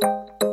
Música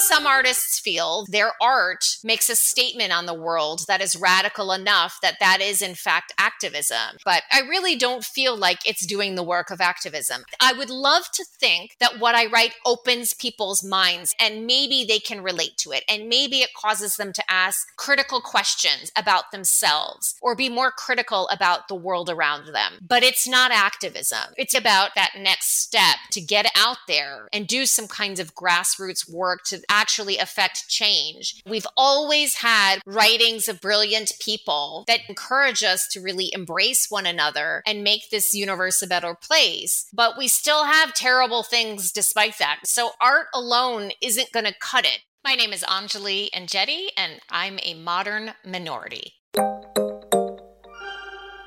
Some artists feel their art makes a statement on the world that is radical enough that that is, in fact, activism. But I really don't feel like it's doing the work of activism. I would love to think that what I write opens people's minds and maybe they can relate to it. And maybe it causes them to ask critical questions about themselves or be more critical about the world around them. But it's not activism. It's about that next step to get out there and do some kinds of grassroots work to actually affect change. We've always had writings of brilliant people that encourage us to really embrace one another and make this universe a better place. But we still have terrible things despite that. So art alone isn't going to cut it. My name is Anjali Enjeti, and I'm a modern minority.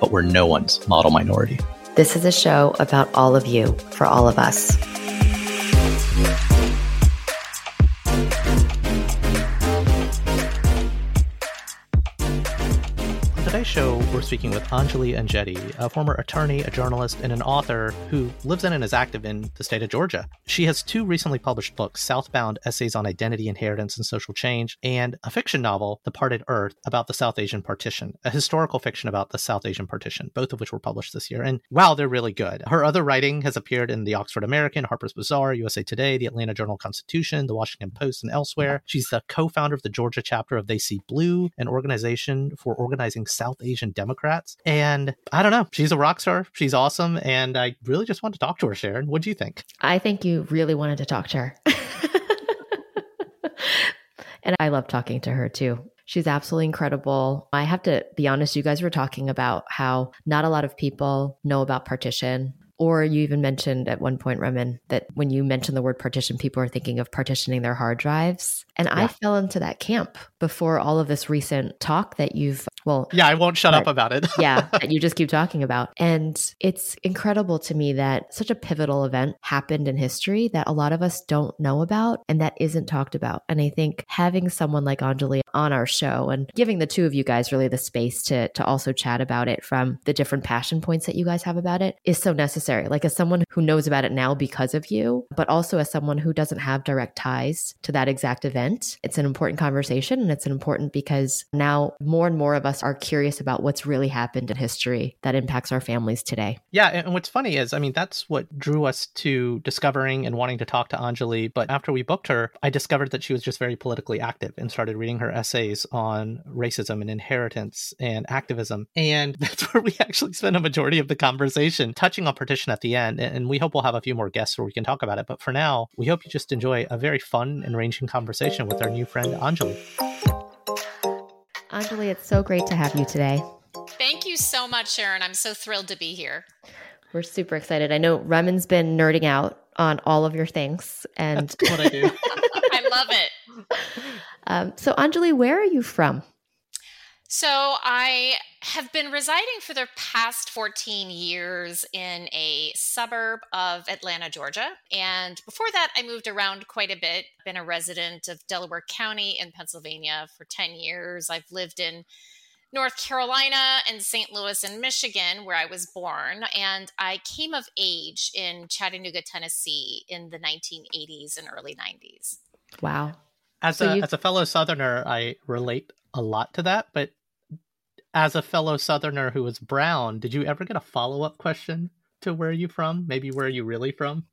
but we're no one's model minority. This is a show about all of you, for all of us. Today's show, we're speaking with Anjali Enjeti, a former attorney, a journalist, and an author who lives in and is active in the state of Georgia. She has two recently published books Southbound Essays on Identity, Inheritance, and Social Change, and a fiction novel, The Parted Earth, about the South Asian Partition, a historical fiction about the South Asian Partition, both of which were published this year. And wow, they're really good. Her other writing has appeared in the Oxford American, Harper's Bazaar, USA Today, the Atlanta Journal Constitution, the Washington Post, and elsewhere. She's the co founder of the Georgia chapter of They See Blue, an organization for organizing South Asian Democrats. And I don't know, she's a rock star. She's awesome. And I really just want to talk to her, Sharon. What do you think? I think you really wanted to talk to her. and I love talking to her too. She's absolutely incredible. I have to be honest, you guys were talking about how not a lot of people know about partition. Or you even mentioned at one point, Raman, that when you mentioned the word partition, people are thinking of partitioning their hard drives. And yeah. I fell into that camp before all of this recent talk that you've well, yeah, I won't shut but, up about it. yeah, that you just keep talking about. And it's incredible to me that such a pivotal event happened in history that a lot of us don't know about and that isn't talked about. And I think having someone like Anjali on our show and giving the two of you guys really the space to to also chat about it from the different passion points that you guys have about it is so necessary. Like as someone who knows about it now because of you, but also as someone who doesn't have direct ties to that exact event, it's an important conversation and it's an important because now more and more of us are curious about what's really happened in history that impacts our families today. Yeah, and what's funny is, I mean, that's what drew us to discovering and wanting to talk to Anjali. But after we booked her, I discovered that she was just very politically active and started reading her on racism and inheritance and activism. And that's where we actually spent a majority of the conversation touching on partition at the end. And we hope we'll have a few more guests where we can talk about it. But for now, we hope you just enjoy a very fun and ranging conversation with our new friend, Anjali. Anjali, it's so great to have you today. Thank you so much, Sharon. I'm so thrilled to be here. We're super excited. I know Raman's been nerding out on all of your things, and That's what I do. I love it. Um, so, Anjali, where are you from? So, I have been residing for the past 14 years in a suburb of Atlanta, Georgia. And before that, I moved around quite a bit. Been a resident of Delaware County in Pennsylvania for 10 years. I've lived in North Carolina and St. Louis in Michigan, where I was born. And I came of age in Chattanooga, Tennessee in the 1980s and early 90s. Wow. As, so a, as a fellow Southerner, I relate a lot to that, but as a fellow Southerner who was brown, did you ever get a follow up question to where are you from? Maybe where are you really from?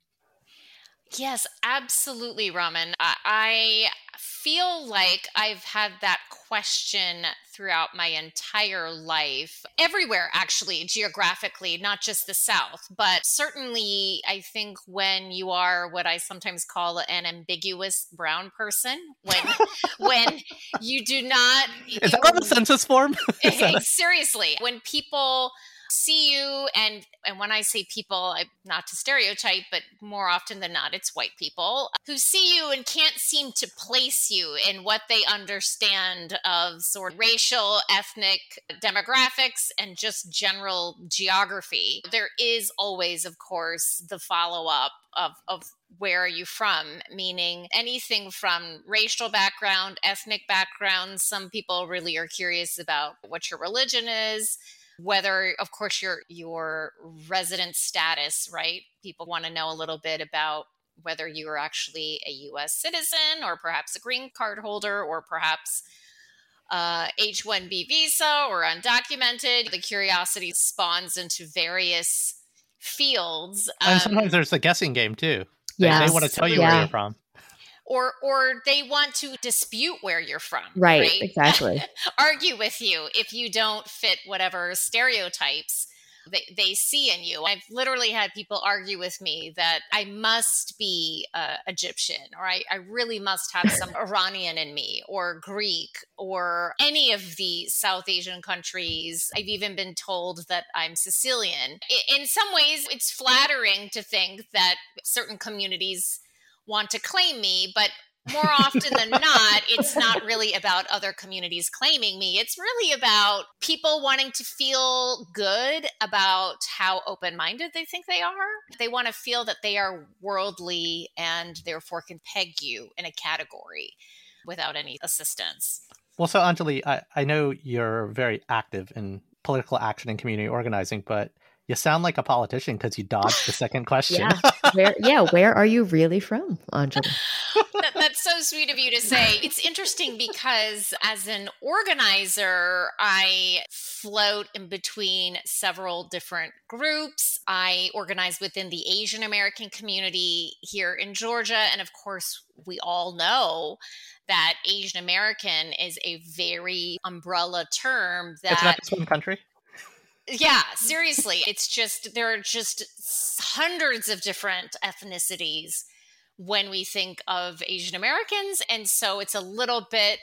Yes, absolutely, Raman. I feel mm-hmm. like I've had that question throughout my entire life, everywhere, actually, geographically, not just the South, but certainly I think when you are what I sometimes call an ambiguous brown person, when when you do not Is that on the census form? seriously, when people see you and and when i say people I, not to stereotype but more often than not it's white people who see you and can't seem to place you in what they understand of sort of racial ethnic demographics and just general geography. There is always of course the follow-up of, of where are you from meaning anything from racial background ethnic background. Some people really are curious about what your religion is whether of course your your resident status right people want to know a little bit about whether you are actually a US citizen or perhaps a green card holder or perhaps uh, H1B visa or undocumented. The curiosity spawns into various fields. And sometimes um, there's a guessing game too. Yeah, they, they want to tell you yeah. where you're from or or they want to dispute where you're from right, right? exactly. Argue with you if you don't fit whatever stereotypes they, they see in you. I've literally had people argue with me that i must be uh, egyptian or I, I really must have some iranian in me or greek or any of the south asian countries. I've even been told that i'm sicilian. In some ways it's flattering to think that certain communities want to claim me, but more often than not, it's not really about other communities claiming me. It's really about people wanting to feel good about how open minded they think they are. They want to feel that they are worldly and therefore can peg you in a category without any assistance. Well, so Anjali, I, I know you're very active in political action and community organizing, but you sound like a politician because you dodged the second question. yeah. Where yeah, where are you really from, Anjali? that, that's so sweet of you to say. It's interesting because as an organizer, I float in between several different groups. I organize within the Asian American community here in Georgia. And of course, we all know that Asian American is a very umbrella term that it's not just one country. Yeah, seriously. It's just, there are just hundreds of different ethnicities when we think of Asian Americans. And so it's a little bit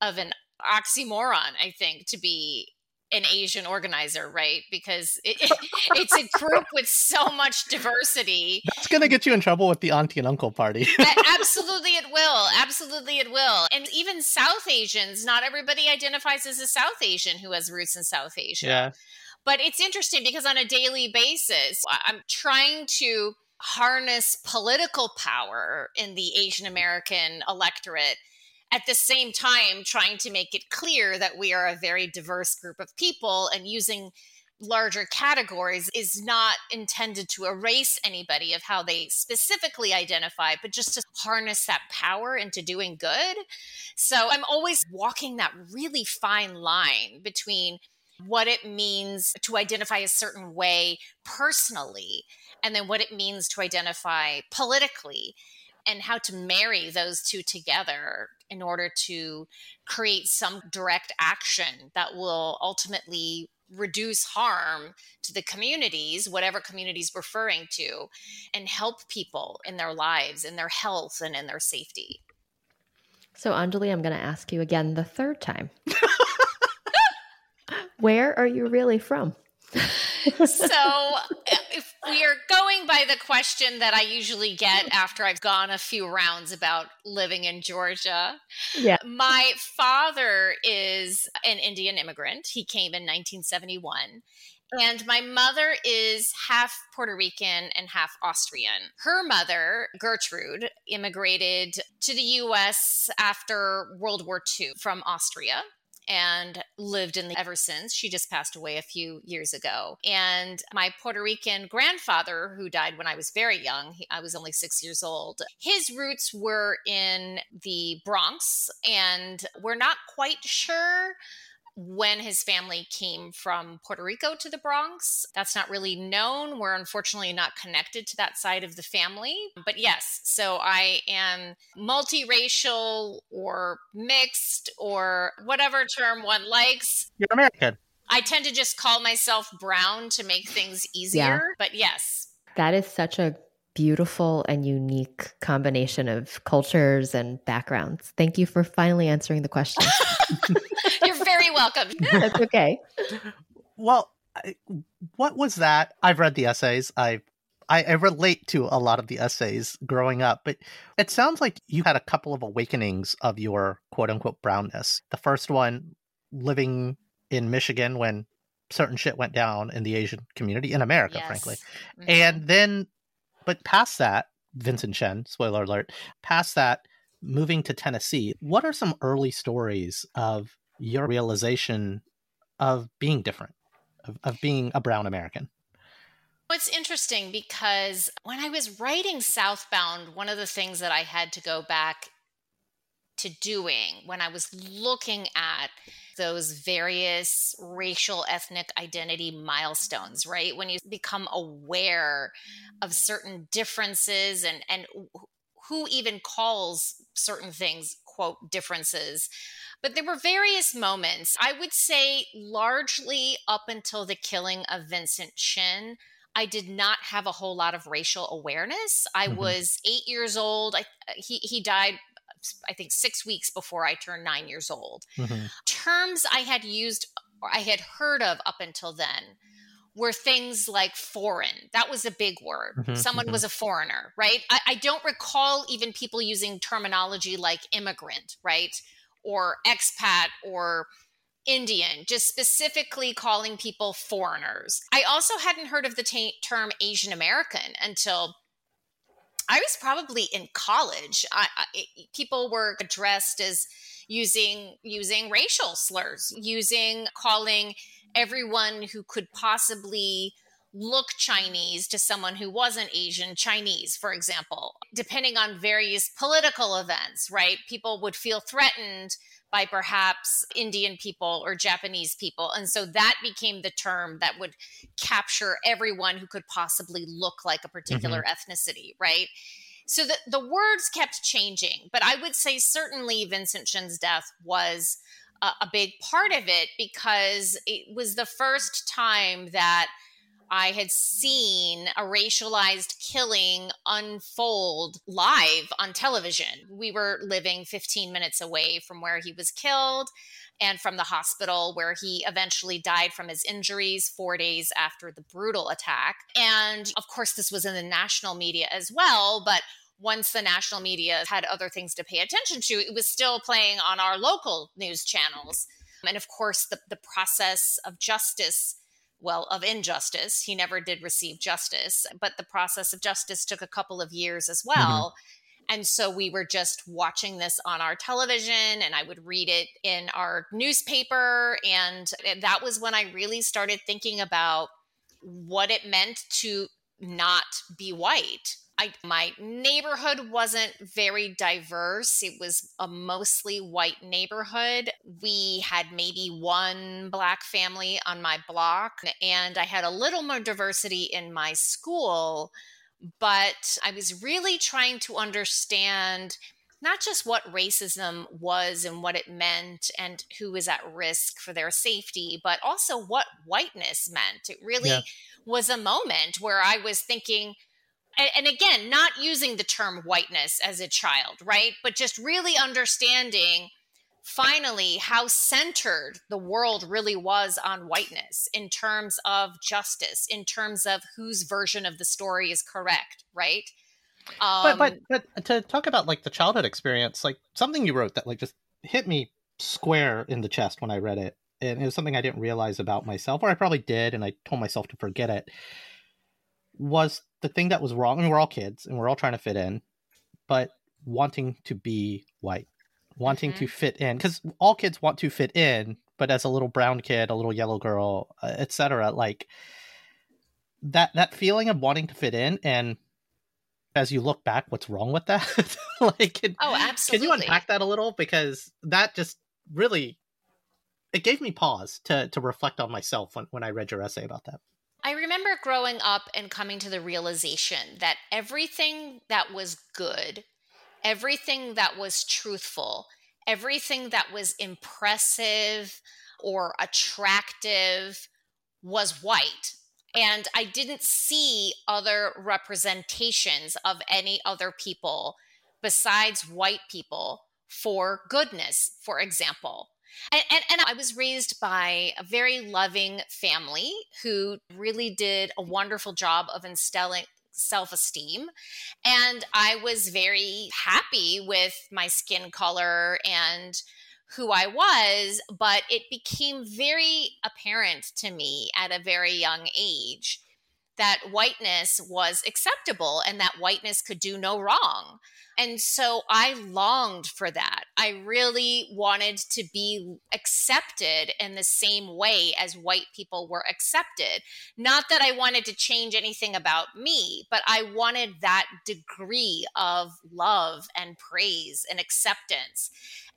of an oxymoron, I think, to be an Asian organizer, right? Because it, it, it's a group with so much diversity. That's going to get you in trouble with the auntie and uncle party. Absolutely, it will. Absolutely, it will. And even South Asians, not everybody identifies as a South Asian who has roots in South Asia. Yeah. But it's interesting because on a daily basis, I'm trying to harness political power in the Asian American electorate at the same time trying to make it clear that we are a very diverse group of people and using larger categories is not intended to erase anybody of how they specifically identify, but just to harness that power into doing good. So I'm always walking that really fine line between what it means to identify a certain way personally, and then what it means to identify politically, and how to marry those two together in order to create some direct action that will ultimately reduce harm to the communities, whatever communities referring to, and help people in their lives, in their health, and in their safety. So, Anjali, I'm going to ask you again the third time. Where are you really from? so, if we are going by the question that I usually get after I've gone a few rounds about living in Georgia, yeah. my father is an Indian immigrant. He came in 1971. And my mother is half Puerto Rican and half Austrian. Her mother, Gertrude, immigrated to the US after World War II from Austria and lived in the ever since. She just passed away a few years ago. And my Puerto Rican grandfather, who died when I was very young, he, I was only six years old, his roots were in the Bronx, and we're not quite sure when his family came from Puerto Rico to the Bronx. That's not really known. We're unfortunately not connected to that side of the family. But mm. yes, so I am multiracial or mixed or whatever term one likes. You're American. I tend to just call myself brown to make things easier. Yeah. But yes. That is such a beautiful and unique combination of cultures and backgrounds. Thank you for finally answering the question. You're very welcome. That's okay. Well, what was that? I've read the essays. I, I I relate to a lot of the essays growing up, but it sounds like you had a couple of awakenings of your quote unquote brownness. The first one living in Michigan when certain shit went down in the Asian community in America, yes. frankly. Mm-hmm. And then, but past that, Vincent Chin, spoiler alert, past that, moving to Tennessee, what are some early stories of your realization of being different, of, of being a brown American? It's interesting because when I was writing Southbound, one of the things that I had to go back to doing when I was looking at those various racial ethnic identity milestones right when you become aware of certain differences and and who even calls certain things quote differences but there were various moments i would say largely up until the killing of vincent chin I did not have a whole lot of racial awareness. I mm-hmm. was eight years old. I, he he died I think six weeks before I turned nine years old. Mm-hmm. Terms I had used or I had heard of up until then were things like foreign. That was a big word. Mm-hmm, Someone mm-hmm. was a foreigner, right? I, I, don't recall even people using terminology like immigrant, right? Or expat or Indian, just specifically calling people foreigners. I also hadn't heard of the t- term Asian American until I was probably in college. I, I, people were addressed as using using racial slurs, using calling everyone who could possibly look Chinese to someone who wasn't Asian Chinese, for example. Depending on various political events, right? People would feel threatened by perhaps Indian people or Japanese people. And so that became the term that would capture everyone who could possibly look like a particular mm-hmm. ethnicity, right? So the, the words kept changing, but I would say certainly Vincent Chin's death was a, a big part of it because it was the first time that I had seen a racialized killing unfold live on television. We were living 15 minutes away from where he was killed and from the hospital where he eventually died from his injuries four days after the brutal attack. And of course, this was in the national media as well, but once the national media had other things to pay attention to, it was still playing on our local news channels. And of course, the, the process of justice well, of injustice. He never did receive justice, but the process of justice took a couple of years as mm-hmm. well. Mm-hmm. And so we were just watching this on our television, and I would read it in our newspaper. And that was when I really started thinking about what it meant to not be white I, my neighborhood wasn't very diverse. It was a mostly white neighborhood. We had maybe one black family on my block, and I had a little more diversity in my school. But I was really trying to understand not just what racism was and what it meant and who was at risk for their safety, but also what whiteness meant. It really yeah. was a moment where I was thinking, and, again, not using the term whiteness as a child, right? But just really understanding finally how centered the world really was on whiteness in terms of justice, in terms of whose version of the story is correct, right? Um, but, but but to talk about like the childhood experience, like something you wrote that like just hit me square in the chest when I read it, and it was something I didn't realize about myself, or I probably did, and I told myself to forget it. Was the thing that was wrong. I mean, we're all kids and we're all trying to fit in, but wanting to be white, wanting mm-hmm. to fit in, because all kids want to fit in. But as a little brown kid, a little yellow girl, uh, etc., like that that feeling of wanting to fit in, and as you look back, what's wrong with that? like, can, oh, absolutely. Can you unpack that a little because that just really it gave me pause to to reflect on myself when, when I read your essay about that. I remember growing up and coming to the realization that everything that was good, everything that was truthful, everything that was impressive or attractive was white. And I didn't see other representations of any other people besides white people for goodness, for example. And, and, and, I was raised by a very loving family who really did a wonderful job of instilling self esteem. And I was very happy with my skin color and who I was, but it became very apparent to me at a very young age that whiteness was acceptable and that whiteness could do no wrong. And so I longed for that. I really wanted to be accepted in the same way as white people were accepted. Not that I wanted to change anything about me, but I wanted that degree of love and praise and acceptance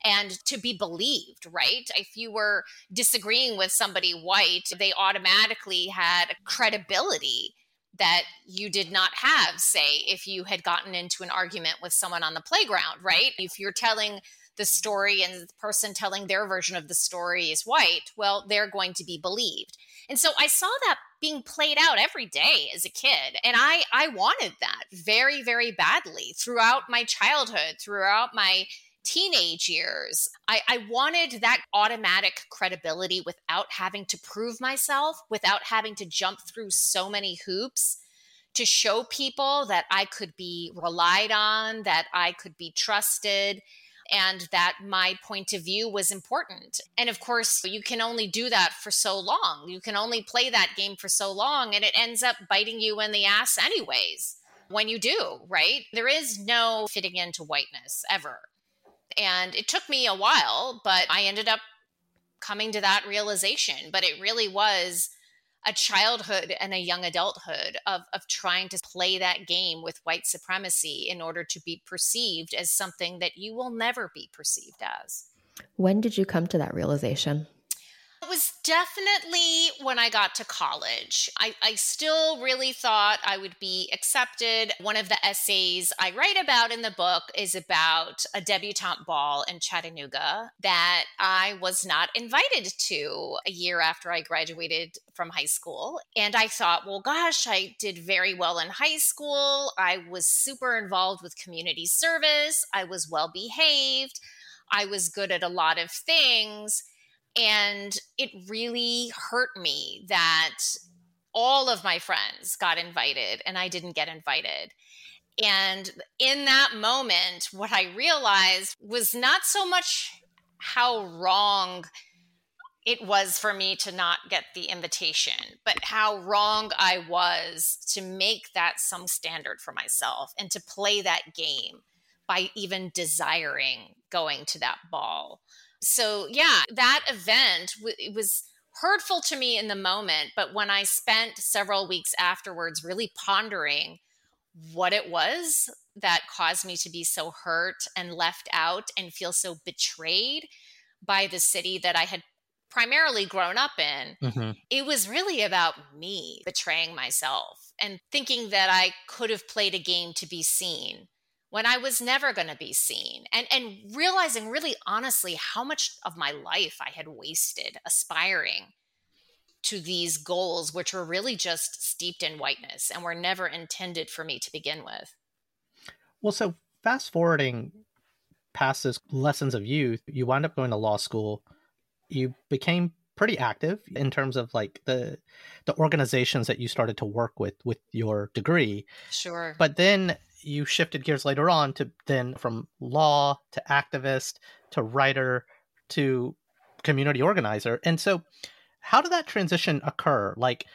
and to be believed, right? If you were disagreeing with somebody white, they automatically had credibility that you did not have, say, if you had gotten into an argument with someone on the playground, right? If you're telling the story and the person telling their version of the story is white, well, they're going to be believed. And so I saw that being played out every day as a kid. And I, I wanted that very, very badly throughout my childhood, throughout my teenage years, I, I, wanted that automatic credibility without having to prove myself, without having to jump through so many hoops to show people that I could be relied on, that I could be trusted, and that my point of view was important. And of course, you can only do that for so long. You can only play that game for so long, and it ends up biting you in the ass, anyways. When you do, right? There is no fitting into whiteness ever. And it took me a while, but I ended up coming to that realization. But it really was a childhood and a young adulthood of, of trying to play that game with white supremacy in order to be perceived as something that you will never be perceived as. When did you come to that realization? It was definitely when I got to college. I, I, still really thought I would be accepted. One of the essays I write about in the book is about a debutante ball in Chattanooga that I was not invited to a year after I graduated from high school. And I thought, well, gosh, I did very well in high school. I was super involved with community service, I was well behaved, I was good at a lot of things and it really hurt me that all of my friends got invited and I didn't get invited. And in that moment, what I realized was not so much how wrong it was for me to not get the invitation, but how wrong I was to make that some standard for myself and to play that game by even desiring going to that ball so yeah that event w- was hurtful to me in the moment but when i spent several weeks afterwards really pondering what it was that caused me to be so hurt and left out and feel so betrayed by the city that i had primarily grown up in mm-hmm. it was really about me betraying myself and thinking that i could have played a game to be seen when I was never going to be seen and and realizing really honestly how much of my life I had wasted aspiring to these goals which were really just steeped in whiteness and were never intended for me to begin with. Well, so fast forwarding past this lessons of youth, you wound up going to law school. You became pretty active in terms of like the the organizations that you started to work with with your degree. Sure. But then you shifted gears later on to then from law to activist to writer to community organizer. And so, how did that transition occur? Like,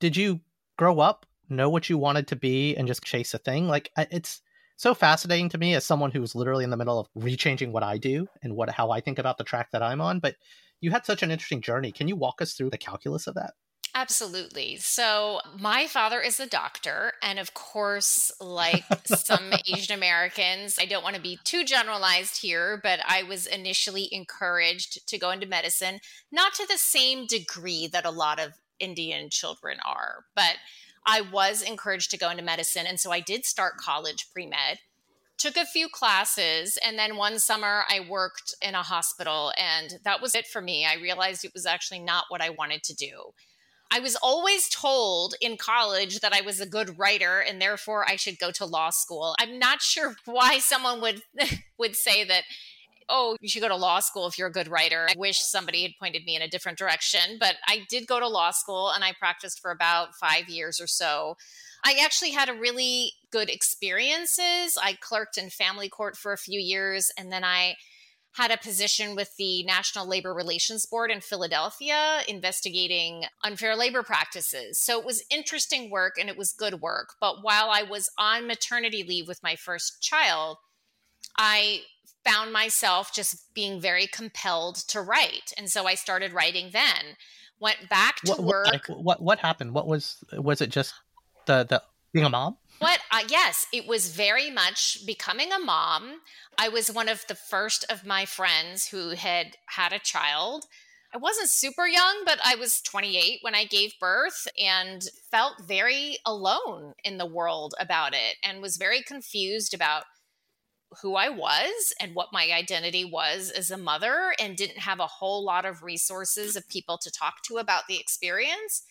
did you grow up, know what you wanted to be, and just chase a thing? Like, it's so fascinating to me as someone who's literally in the middle of rechanging what I do and what how I think about the track that I'm on. But you had such an interesting journey. Can you walk us through the calculus of that? Absolutely. So, my father is a doctor. And of course, like some Asian Americans, I don't want to be too generalized here, but I was initially encouraged to go into medicine, not to the same degree that a lot of Indian children are, but I was encouraged to go into medicine. And so I did start college pre med took a few classes and then one summer I worked in a hospital and that was it for me. I realized it was actually not what I wanted to do. I was always told in college that I was a good writer and therefore I should go to law school. I'm not sure why someone would would say that oh, you should go to law school if you're a good writer. I wish somebody had pointed me in a different direction, but I did go to law school and I practiced for about 5 years or so. I actually had a really good experiences. I clerked in family court for a few years and then I had a position with the National Labor Relations Board in Philadelphia investigating unfair labor practices. So it was interesting work and it was good work. But while I was on maternity leave with my first child, I found myself just being very compelled to write. And so I started writing then. Went back to what, work. What, what what happened? What was was it just the the being a mom? What? Uh, yes, it was very much becoming a mom. I was one of the first of my friends who had had a child. I wasn't super young, but I was 28 when I gave birth and felt very alone in the world about it and was very confused about who I was and what my identity was as a mother and didn't have a whole lot of resources of people to talk to about the experience.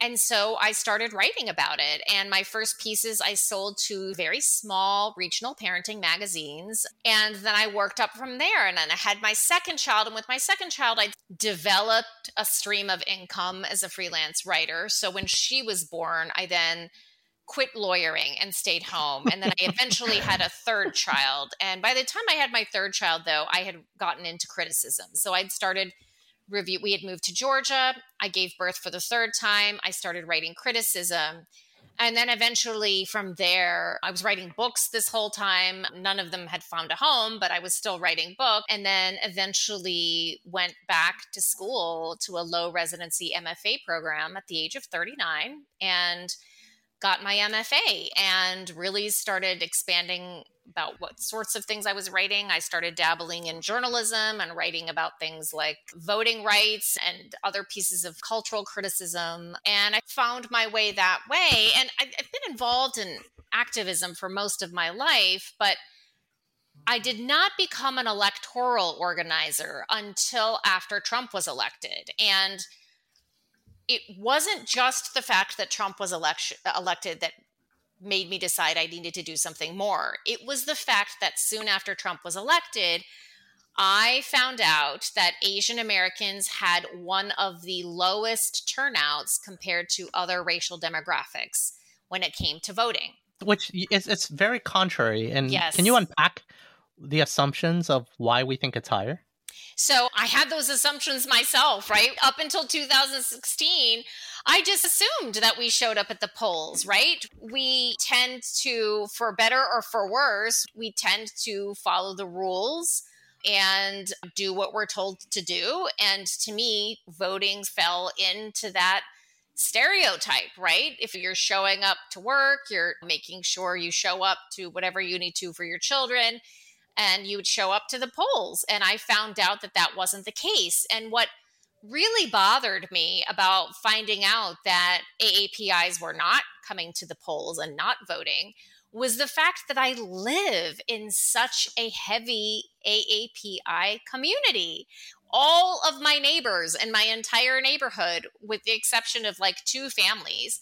And so I started writing about it. And my first pieces I sold to very small regional parenting magazines. And then I worked up from there. And then I had my second child. And with my second child, I developed a stream of income as a freelance writer. So when she was born, I then quit lawyering and stayed home. And then I eventually had a third child. And by the time I had my third child, though, I had gotten into criticism. So I'd started review. We had moved to Georgia. I gave birth for the third time. I started writing criticism. And then eventually from there, I was writing books this whole time. None of them had found a home, but I was still writing book And then eventually went back to school to a low residency MFA program at the age of 39 and got my MFA and really started expanding about what sorts of things I was writing. I started dabbling in journalism and writing about things like voting rights and other pieces of cultural criticism. And I found my way that way. And I've been involved in activism for most of my life, but I did not become an electoral organizer until after Trump was elected. And it wasn't just the fact that Trump was election, elected that made me decide I needed to do something more. It was the fact that soon after Trump was elected, I found out that Asian Americans had one of the lowest turnouts compared to other racial demographics when it came to voting. Which is it's very contrary. And yes. can you unpack the assumptions of why we think it's higher? So I had those assumptions myself, right? Up until 2016, I just assumed that we showed up at the polls, right? We tend to, for better or for worse, we tend to follow the rules and do what we're told to do. And to me, voting fell into that stereotype, right? If you're showing up to work, you're making sure you show up to whatever you need to for your children and you would show up to the polls. And I found out that that wasn't the case. And what really bothered me about finding out that AAPIs were not coming to the polls and not voting was the fact that I live in such a heavy AAPI community. All of my neighbors in my entire neighborhood, with the exception of like two families,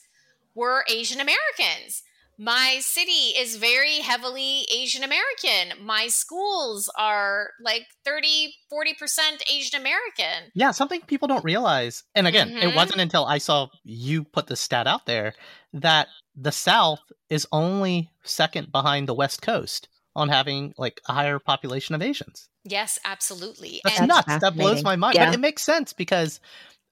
were Asian Americans my city is very heavily Asian American. My schools are like 30, 40% Asian American. Yeah, something people don't realize. And again, mm-hmm. it wasn't until I saw you put the stat out there that the South is only second behind the West Coast on having like a higher population of Asians. Yes, absolutely. That's and nuts. That blows my mind. Yeah. But it makes sense because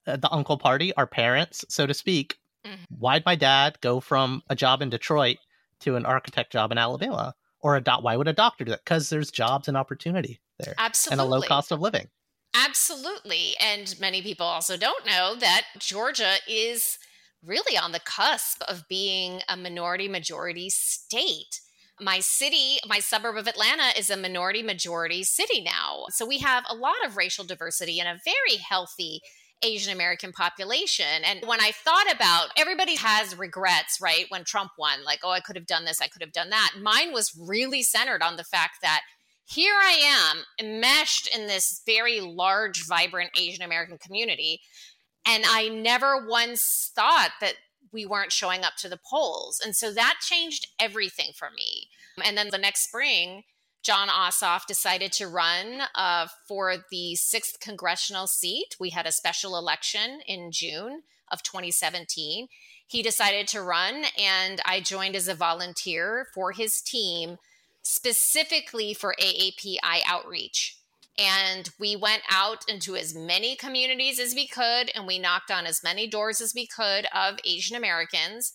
uh, the uncle party, our parents, so to speak, Mm-hmm. Why'd my dad go from a job in Detroit to an architect job in Alabama? Or a do- why would a doctor do that? Because there's jobs and opportunity there. Absolutely. And a low cost of living. Absolutely. And many people also don't know that Georgia is really on the cusp of being a minority majority state. My city, my suburb of Atlanta, is a minority majority city now. So we have a lot of racial diversity and a very healthy Asian American population. And when I thought about everybody has regrets, right? When Trump won, like, oh, I could have done this, I could have done that. Mine was really centered on the fact that here I am enmeshed in this very large, vibrant Asian American community. And I never once thought that we weren't showing up to the polls. And so that changed everything for me. And then the next spring, Jon Ossoff decided to run uh, for the sixth congressional seat. We had a special election in June of 2017. He decided to run, and I joined as a volunteer for his team specifically for AAPI outreach. And we went out into as many communities as we could, and we knocked on as many doors as we could of Asian Americans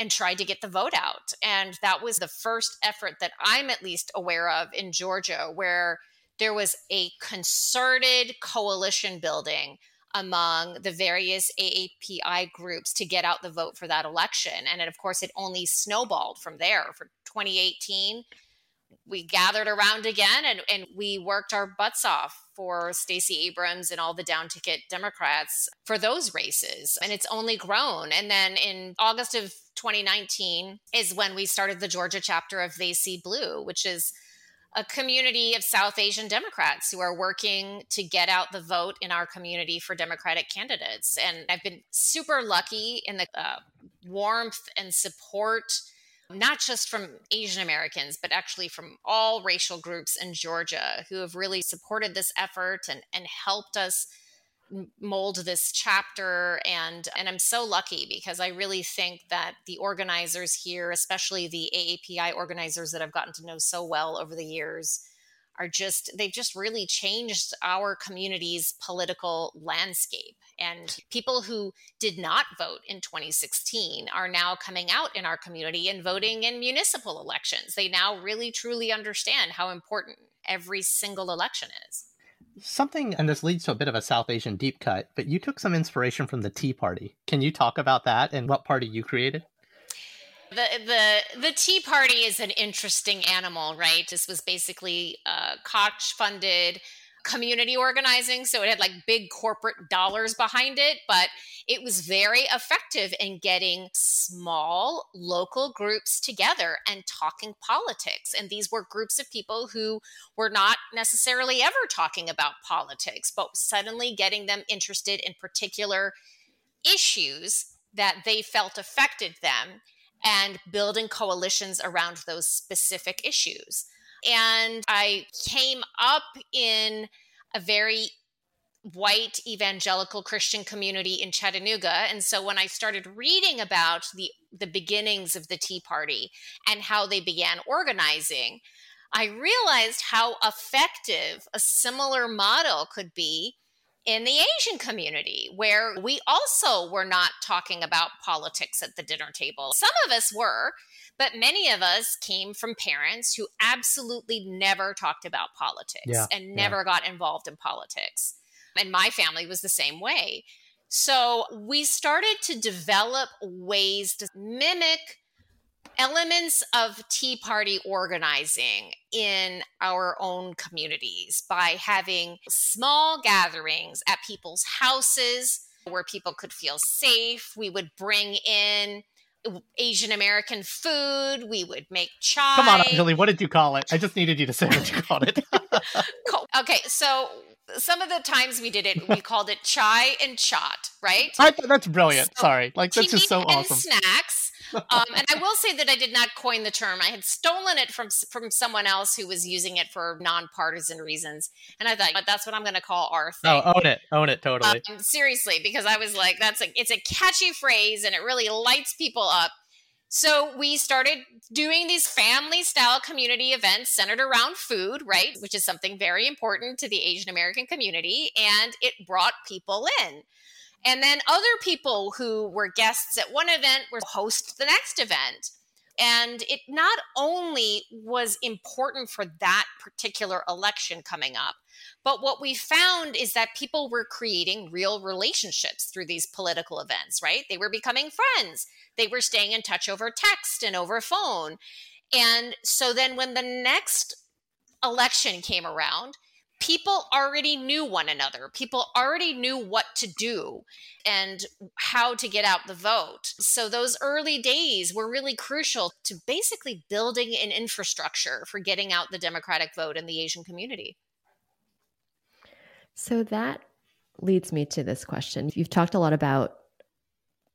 and tried to get the vote out. And that was the first effort that I'm at least aware of in Georgia, where there was a concerted coalition building among the various AAPI groups to get out the vote for that election. And of course, it only snowballed from there for 2018 we gathered around again and, and we worked our butts off for Stacey Abrams and all the down ticket Democrats for those races. And it's only grown. And then in August of 2019 is when we started the Georgia chapter of They See Blue, which is a community of South Asian Democrats who are working to get out the vote in our community for Democratic candidates. And I've been super lucky in the uh, warmth and support not just from Asian Americans, but actually from all racial groups in Georgia who have really supported this effort and, and helped us mold this chapter. And and I'm so lucky because I really think that the organizers here especially the AAPI organizers that I've gotten to know so well over the years are just they've just really changed our community's political landscape. And people who did not vote in 2016 are now coming out in our community and voting in municipal elections. They now really truly understand how important every single election is. Something and this leads to a bit of a south asian deep cut but you took some inspiration from the tea party. Can you talk about that and what party you created the the the Tea Party is an interesting animal, right? This was basically uh, Koch funded community organizing, so it had like big corporate dollars behind it, but it was very effective in getting small local groups together and talking politics. And these were groups of people who were not necessarily ever talking about politics, but suddenly getting them interested in particular issues that they felt affected them and building coalitions around those specific issues. And I came up in a very white evangelical Christian community in Chattanooga. And so when I started reading about the, the beginnings of the Tea Party and how they began organizing, I realized how effective a similar model could be in the Asian community, where we also were not talking about politics at the dinner table. Some of us were, but many of us came from parents who absolutely never talked about politics yeah, and never yeah. got involved in politics. And my family was the same way. So we started to develop ways to mimic elements of Tea Party organizing in our own communities by having small gatherings at people's houses where people could feel safe. We would bring in Asian American food. We would make chai. Come on, Anjali, what did you call it? I just needed you to say what you called it. okay, so some of the times we did it, we called it chai and chat, right? I, that's brilliant. So, Sorry, like that's just so awesome. Snacks um, and I will say that I did not coin the term. I had stolen it from from someone else who was using it for nonpartisan reasons, and I thought, but that's what I'm going to call our thing. Oh, own it, own it, totally. Um, seriously, because I was like, that's a it's a catchy phrase, and it really lights people up. So we started doing these family style community events centered around food, right? Which is something very important to the Asian American community. And it brought people in. And then other people who were guests at one event were host the next event. And it not only was important for that particular election coming up, but what we found is that people were creating real relationships through these political events, right? They were becoming friends. They were staying in touch over text and over phone. And so then when the next election came around, people already knew one another. People already knew what to do and how to get out the vote. So those early days were really crucial to basically building an infrastructure for getting out the Democratic vote in the Asian community. So that leads me to this question. You've talked a lot about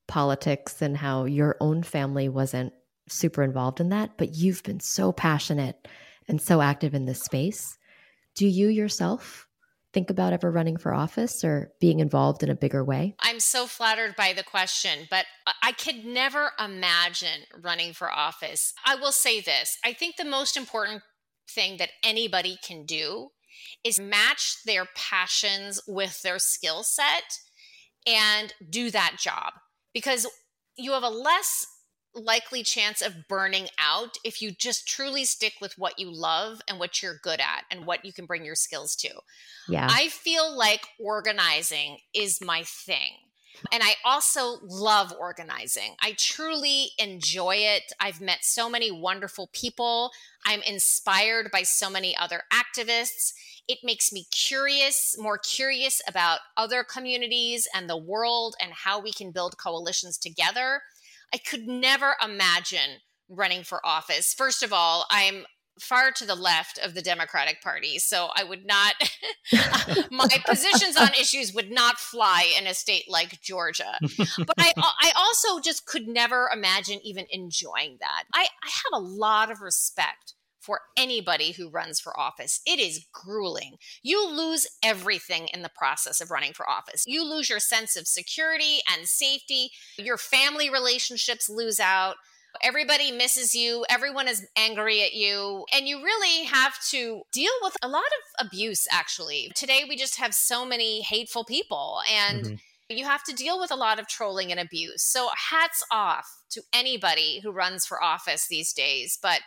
politics and how your own family wasn't super involved in that, but you've been so passionate and so active in this space. Do you yourself think about ever running for office or being involved in a bigger way? I'm so flattered by the question, but I could never imagine running for office. I will say this I think the most important thing that anybody can do is match their passions with their skill set and do that job because you have a less likely chance of burning out if you just truly stick with what you love and what you're good at and what you can bring your skills to. Yeah. I feel like organizing is my thing. And I also love organizing. I truly enjoy it. I've met so many wonderful people. I'm inspired by so many other activists. It makes me curious, more curious about other communities and the world and how we can build coalitions together. I could never imagine running for office. First of all, I'm far to the left of the Democratic Party. So I would not, my positions on issues would not fly in a state like Georgia. But I, I also just could never imagine even enjoying that. I, I have a lot of respect for anybody who runs for office. It is grueling. You lose everything in the process of running for office. You lose your sense of security and safety. Your family relationships lose out. Everybody misses you. Everyone is angry at you. And you really have to deal with a lot of abuse, actually. Today, we just have so many hateful people. And mm-hmm you have to deal with a lot of trolling and abuse. So, hats off to anybody who runs for office these days. But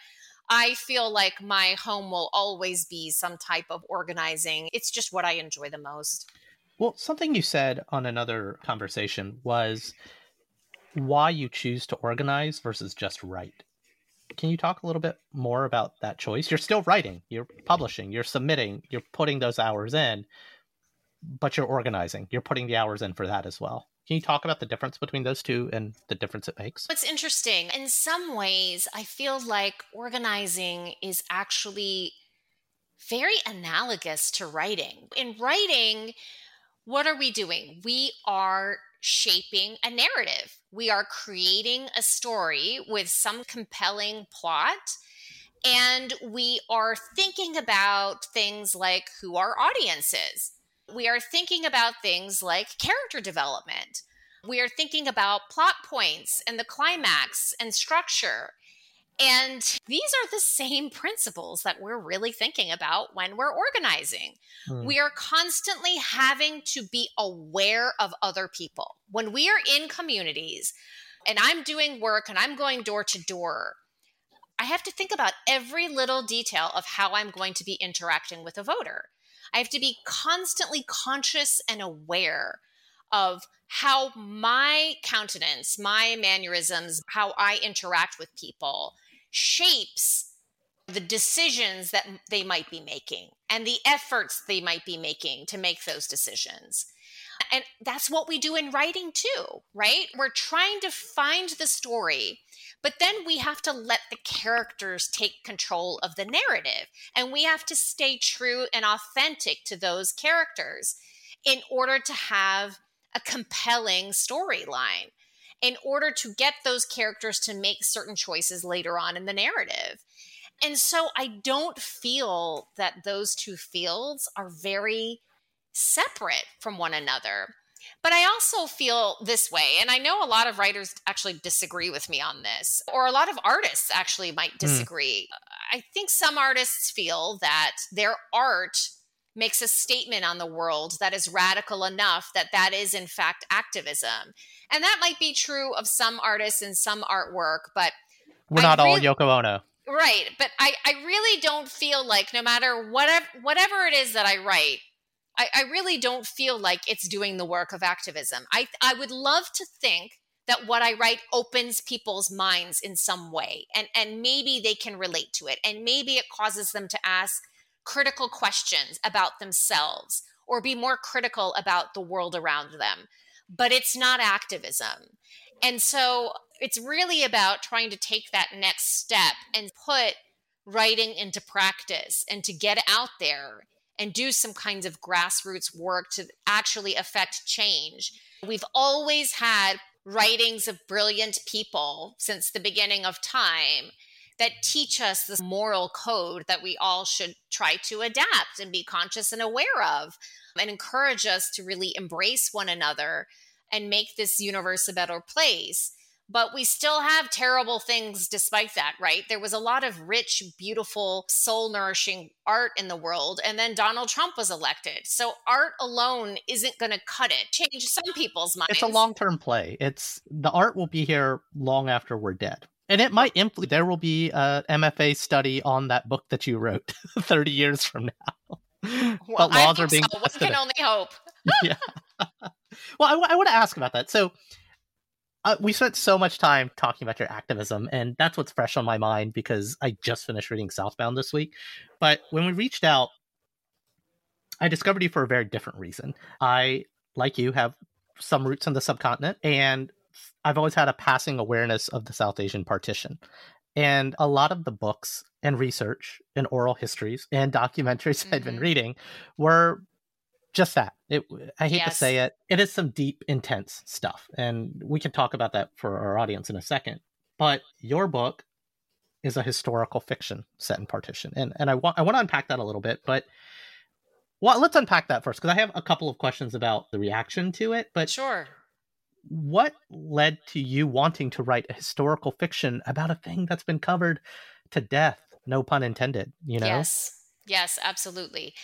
I feel like my home will always be some type of organizing. It's just what I enjoy the most. Well, something you said on another conversation was why you choose to organize versus just write. Can you talk a little bit more about that choice? You're still writing, you're publishing, you're submitting, you're putting those hours in, but you're organizing. You're putting the hours in for that as well. Can you talk about the difference between those two and the difference it makes? It's interesting. In some ways, I feel like organizing is actually very analogous to writing. In writing, what are we doing? We are shaping a narrative. We are creating a story with some compelling plot. And we are thinking about things like who our audience is we are thinking about things like character development. We are thinking about plot points and the climax and structure. And these are the same principles that we're really thinking about when we're organizing. Hmm. We are constantly having to be aware of other people. When we are in communities and I'm doing work and I'm going door to door, I have to think about every little detail of how I'm going to be interacting with a voter. I have to be constantly conscious and aware of how my countenance, my mannerisms, how I interact with people shapes the decisions that they might be making and the efforts they might be making to make those decisions. And that's what we do in writing too, right? We're trying to find the story but then we have to let the characters take control of the narrative and we have to stay true and authentic to those characters in order to have a compelling storyline, in order to get those characters to make certain choices later on in the narrative. And so I don't feel that those two fields are very separate from one another. But I also feel this way, and I know a lot of writers actually disagree with me on this, or a lot of artists actually might hmm. disagree. Mm. I think some artists feel that their art makes a statement on the world that is radical enough that that is in fact activism. And that might be true of some artists and some artwork, but We're not all Yoko Ono. Right. But I, I really don't feel like no matter whatever whatever it is that I write, I, I really don't feel like it's doing the work of activism. I I would love to think that what I write opens people's minds in some way and and maybe they can relate to it and maybe it causes them to ask critical questions about themselves or be more critical about the world around them. But it's not activism. And so it's really about trying to take that next step and put writing into practice and to get out there and do some kinds of grassroots work to actually affect change. We've always had writings of brilliant people since the beginning of time that teach us this moral code that we all should try to adapt and be conscious and aware of and encourage us to really embrace one another and make this universe a better place. But we still have terrible things despite that, right? There was a lot of rich, beautiful, soul nourishing art in the world. And then Donald Trump was elected. So art alone isn't going to cut it, change some people's minds. It's a long term play. It's the art will be here long after we're dead. And it might influence, there will be a MFA study on that book that you wrote 30 years from now. Well, but laws are being so. One can only hope. yeah. well, I, w- I want to ask about that. So, uh, we spent so much time talking about your activism, and that's what's fresh on my mind because I just finished reading Southbound this week. But when we reached out, I discovered you for a very different reason. I, like you, have some roots in the subcontinent, and I've always had a passing awareness of the South Asian partition. And a lot of the books and research and oral histories and documentaries mm-hmm. I'd been mm-hmm. reading were just that. It, I hate yes. to say it, it is some deep, intense stuff. And we can talk about that for our audience in a second. But your book is a historical fiction set in partition. And and I want I want to unpack that a little bit, but well, let's unpack that first because I have a couple of questions about the reaction to it. But sure, what led to you wanting to write a historical fiction about a thing that's been covered to death? No pun intended. You know. Yes. Yes, absolutely.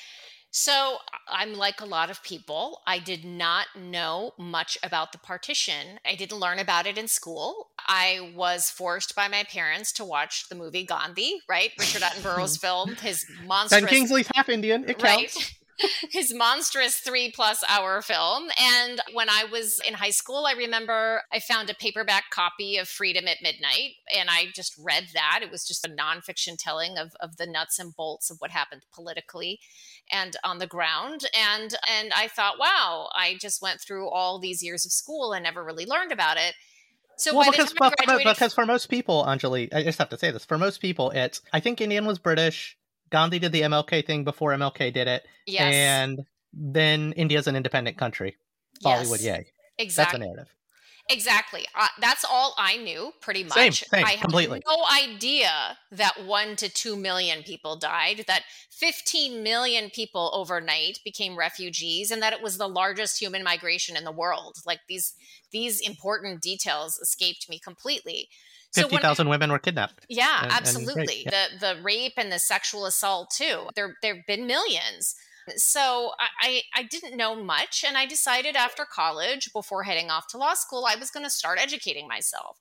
So I'm like a lot of people. I did not know much about the partition. I didn't learn about it in school. I was forced by my parents to watch the movie Gandhi, right? Richard Attenborough's film, his monstrous. Ben Kingsley's half Indian. It counts. Right? his monstrous three plus hour film. And when I was in high school, I remember I found a paperback copy of Freedom at Midnight and I just read that. It was just a nonfiction telling of, of the nuts and bolts of what happened politically and on the ground. And and I thought, wow, I just went through all these years of school and never really learned about it. So well, because, graduated... because for most people, Anjali, I just have to say this. For most people, it's I think Indian was British. Gandhi did the MLK thing before MLK did it. Yes. And then India's an independent country. Bollywood, yes. yay. Exactly. That's a narrative. Exactly. Uh, that's all I knew, pretty much. Same, same, I had completely. no idea that one to two million people died, that 15 million people overnight became refugees, and that it was the largest human migration in the world. Like these, these important details escaped me completely. Fifty thousand so women were kidnapped. Yeah, and, absolutely. And yeah. The the rape and the sexual assault too. There there've been millions. So I, I didn't know much, and I decided after college, before heading off to law school, I was going to start educating myself.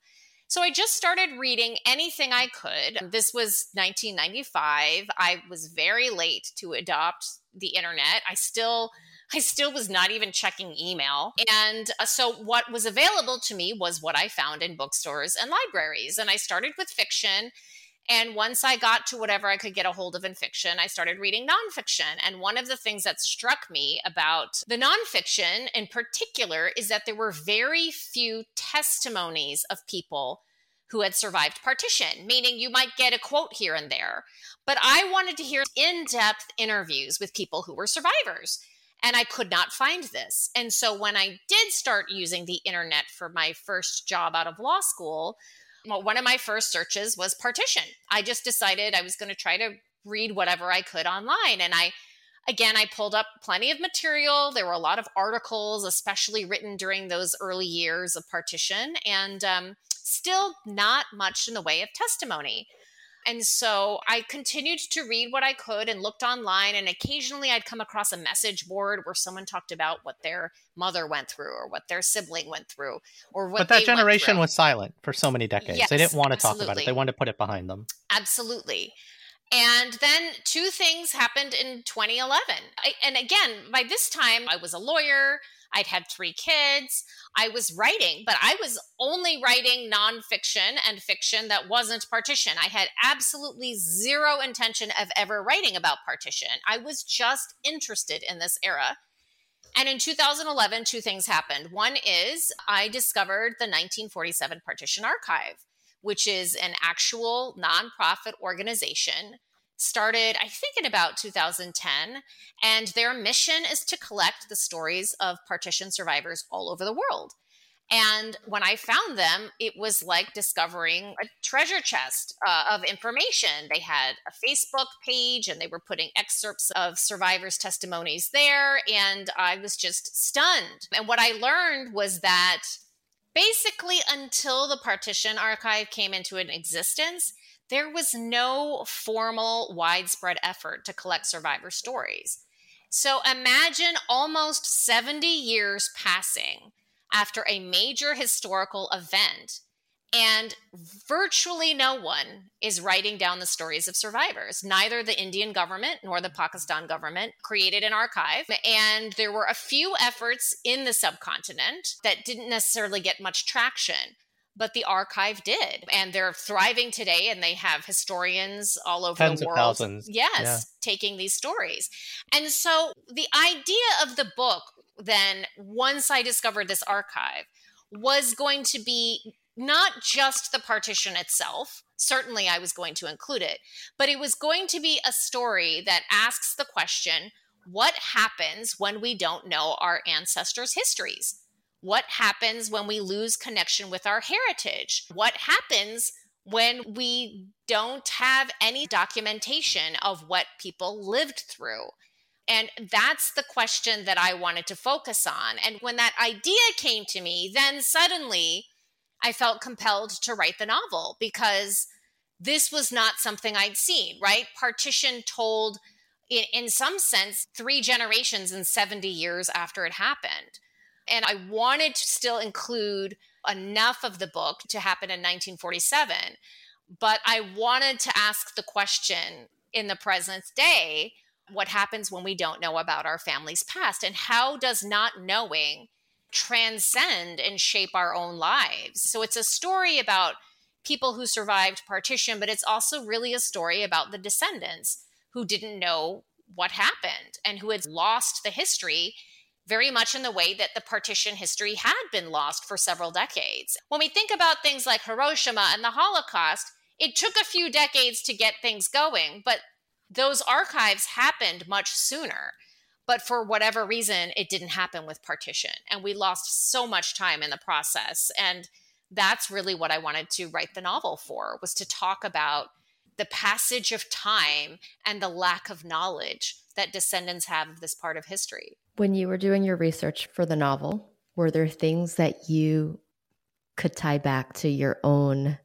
So I just started reading anything I could. This was 1995. I was very late to adopt the internet. I still I still was not even checking email. And uh, so what was available to me was what I found in bookstores and libraries. And I started with fiction. And once I got to whatever I could get a hold of in fiction, I started reading nonfiction. And one of the things that struck me about the nonfiction in particular is that there were very few testimonies of people who had survived partition, meaning you might get a quote here and there. But I wanted to hear in depth interviews with people who were survivors and I could not find this. And so when I did start using the internet for my first job out of law school, one of my first searches was partition. I just decided I was going to try to read whatever I could online. And I, again, I pulled up plenty of material. There were a lot of articles, especially written during those early years of partition, and um, still not much in the way of testimony. And so I continued to read what I could and looked online. And occasionally I'd come across a message board where someone talked about what their mother went through or what their sibling went through or what But that generation was silent for so many decades. Yes, they didn't want to absolutely. talk about it. They wanted to put it behind them. Absolutely. And then two things happened in 2011. I, and again, by this time, I was a lawyer. I'd had three kids. I was writing, but I was only writing nonfiction and fiction that wasn't partition. I had absolutely zero intention of ever writing about partition. I was just interested in this era. And in 2011, two things happened. One is I discovered the 1947 Partition Archive, which is an actual nonprofit organization started, I think, in about 2010. And their mission is to collect the stories of partition survivors all over the world. And when I found them, it was like discovering a treasure chest uh, of information. They had a Facebook page and they were putting excerpts of survivors' testimonies there. And I was just stunned. And what I learned was that basically, until the partition archive came into an existence, there was no formal, widespread effort to collect survivor stories. So imagine almost 70 years passing after a major historical event, and virtually no one is writing down the stories of survivors. Neither the Indian government nor the Pakistan government created an archive. And there were a few efforts in the subcontinent that didn't necessarily get much traction but the archive did and they're thriving today and they have historians all over Tens the of world thousands. yes Yeah. taking these stories and so the idea of the book then once i discovered this archive was going to be not just the partition itself certainly i was going to include it but it was going to be a story that asks the question what happens when we don't know our ancestors histories what happens when we lose connection with our heritage? What happens when we don't have any documentation of what people lived through? And that's the question that I wanted to focus on. And when that idea came to me, then suddenly I felt compelled to write the novel because this was not something I'd seen, right? Partition told, in, in some sense, three generations and 70 years after it happened. And I wanted to still include enough of the book to happen in 1947, but I wanted to ask the question in the present day what happens when we don't know about our family's past? And how does not knowing transcend and shape our own lives? So it's a story about people who survived partition but it's also really a story about the descendants who didn't know what happened and who had lost the history very much in the way that the partition history had been lost for several decades. When we think about things like Hiroshima and the Holocaust, it took a few decades to get things going, but those archives happened much sooner. But for whatever reason, it didn't happen with partition. And we lost so much time in the process. And that's really what I wanted to write the novel for, was to talk about the passage of time and the lack of knowledge that descendants have of this part of history. When you were doing your research for the novel, were there things that you could tie back to your own,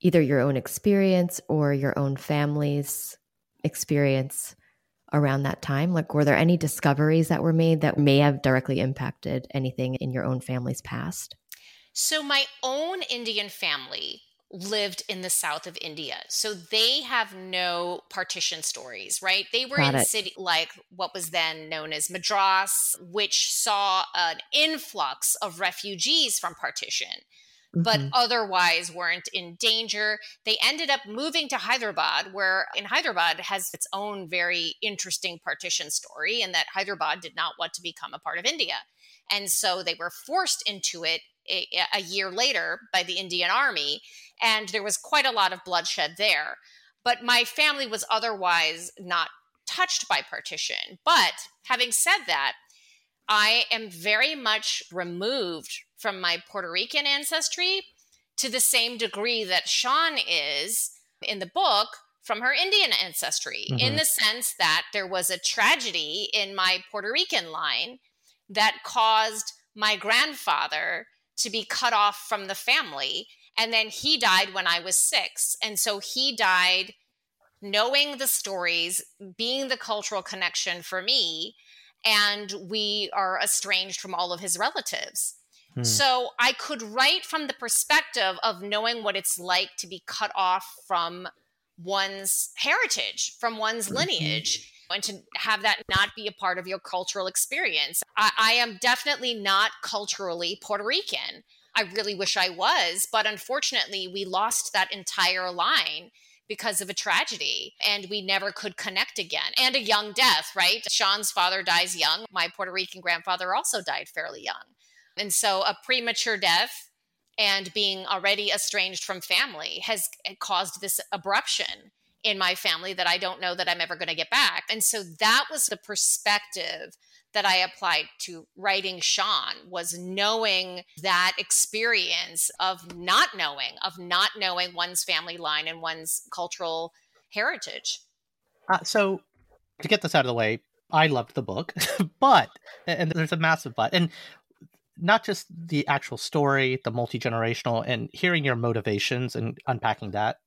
either your own experience or your own family's experience around that time? Like, were there any discoveries that were made that may have directly impacted anything in your own family's past? So, my own Indian family lived in the south of India. So they have no partition stories, right? They were Got in it. city like what was then known as Madras, which saw an influx of refugees from partition. But Mhm. otherwise weren't in danger. They ended up moving to Hyderabad, where in Hyderabad has its own very interesting partition story, and that Hyderabad did not want to become a part of India. And so they were forced into it a, a year later by the Indian army and there was quite a lot of bloodshed there. But my family was otherwise not touched by partition. But having said that, I am very much removed from my Puerto Rican ancestry to the same degree that Shan is in the book from her Indian ancestry, in Mhm. the sense that there was a tragedy in my Puerto Rican line that caused my grandfather to be cut off from the family And then he died when I was six. And so he died knowing the stories, being the cultural connection for me. And we are estranged from all of his relatives. Hmm. So I could write from the perspective of knowing what it's like to be cut off from one's heritage, from one's mm-hmm. lineage. And to have that not be a part of your cultural experience. I, I am definitely not culturally Puerto Rican. I really wish I was, but unfortunately, we lost that entire line because of a tragedy and we never could connect again and a young death right? Shan's father dies young. My puerto rican grandfather also died fairly young. And so a premature death and being already estranged from family has caused this abruption in my family that I don't know that I'm ever going to get back. And so that was the perspective that I applied to writing Shan was knowing that experience of not knowing, of not knowing one's family line and one's cultural heritage. Uh, so to get this out of the way, I loved the book, but and there's a massive but, and not just the actual story, the multi generational, and hearing your motivations and unpacking that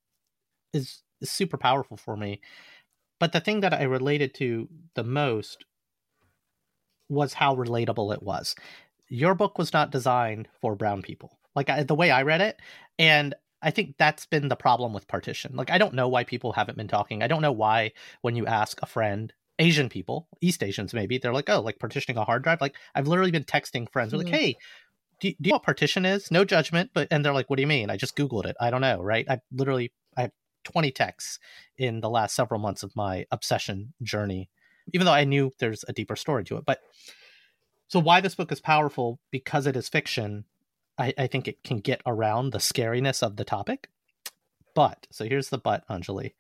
is, is super powerful for me. But the thing that I related to the most was how relatable it was. Your book was not designed for brown people, like I, the way I read it, and I think that's been the problem with partition. Like I don't know why people haven't been talking. I don't know why when you ask a friend Asian people, East Asians maybe, they're like, oh, like partitioning a hard drive. Like I've literally been texting friends, mm-hmm. like, hey, do, do you know what partition is? No judgment, but and they're like, what do you mean? I just googled it. I don't know, right? I literally I have 20 texts in the last several months of my obsession journey, even though I knew there's a deeper story to it. But so why this book is powerful because it is fiction. I, I think it can get around the scariness of the topic. But so here's the but, Anjali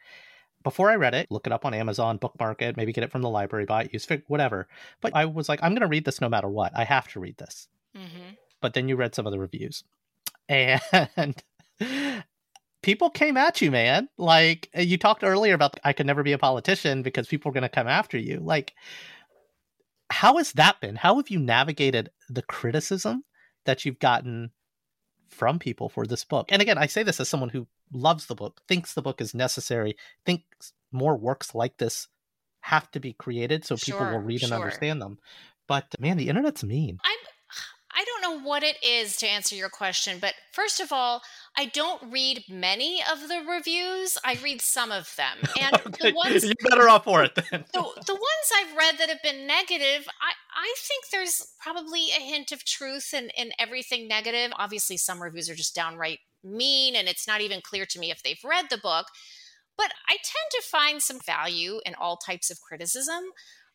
before I read it, look it up on Amazon, bookmark it, maybe get it from the library, buy it, use it, whatever. But I was like, I'm going to read this no matter what. I have to read this. Mm-hmm. But then you read some of the reviews, and people came at you, man. Like uh, you talked earlier about, I could never be a politician because people are going to come after you. Like, how has that been? How have you navigated the criticism that you've gotten from people for this book. And again, I say this as someone who loves the book, thinks the book is necessary, thinks more works like this have to be created so sure, people will read and understand them. But man, the internet's mean. I'm I don't know what it is to answer your question, but first of all, I don't read many of the reviews. I read some of them, and okay. the ones you're better off for it then. the, the ones I've read that have been negative, I I think there's probably a hint of truth in in everything negative. Obviously, some reviews are just downright mean, and it's not even clear to me if they've read the book. But I tend to find some value in all types of criticism.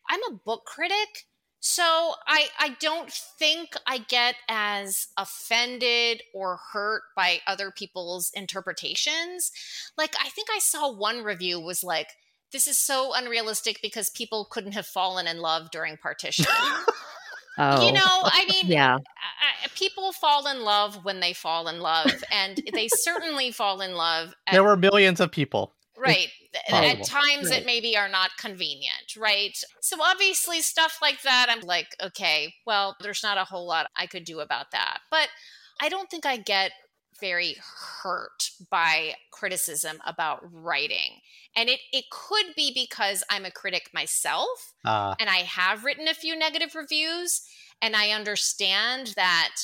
I'm a book critic so I I don't think I get as offended or hurt by other people's interpretations. Like I think I saw one review was like this is so unrealistic because people couldn't have fallen in love during partition. oh. You know, I mean, yeah. I, people fall in love when they fall in love, and they certainly fall in love. At, there were millions of people. Right. At times right. it maybe are not convenient, right? So obviously stuff like that, I'm like, okay, well, there's not a whole lot I could do about that. But I don't think I get very hurt by criticism about writing. And it, it could be because I'm a critic myself uh. and I have written a few negative reviews and I understand that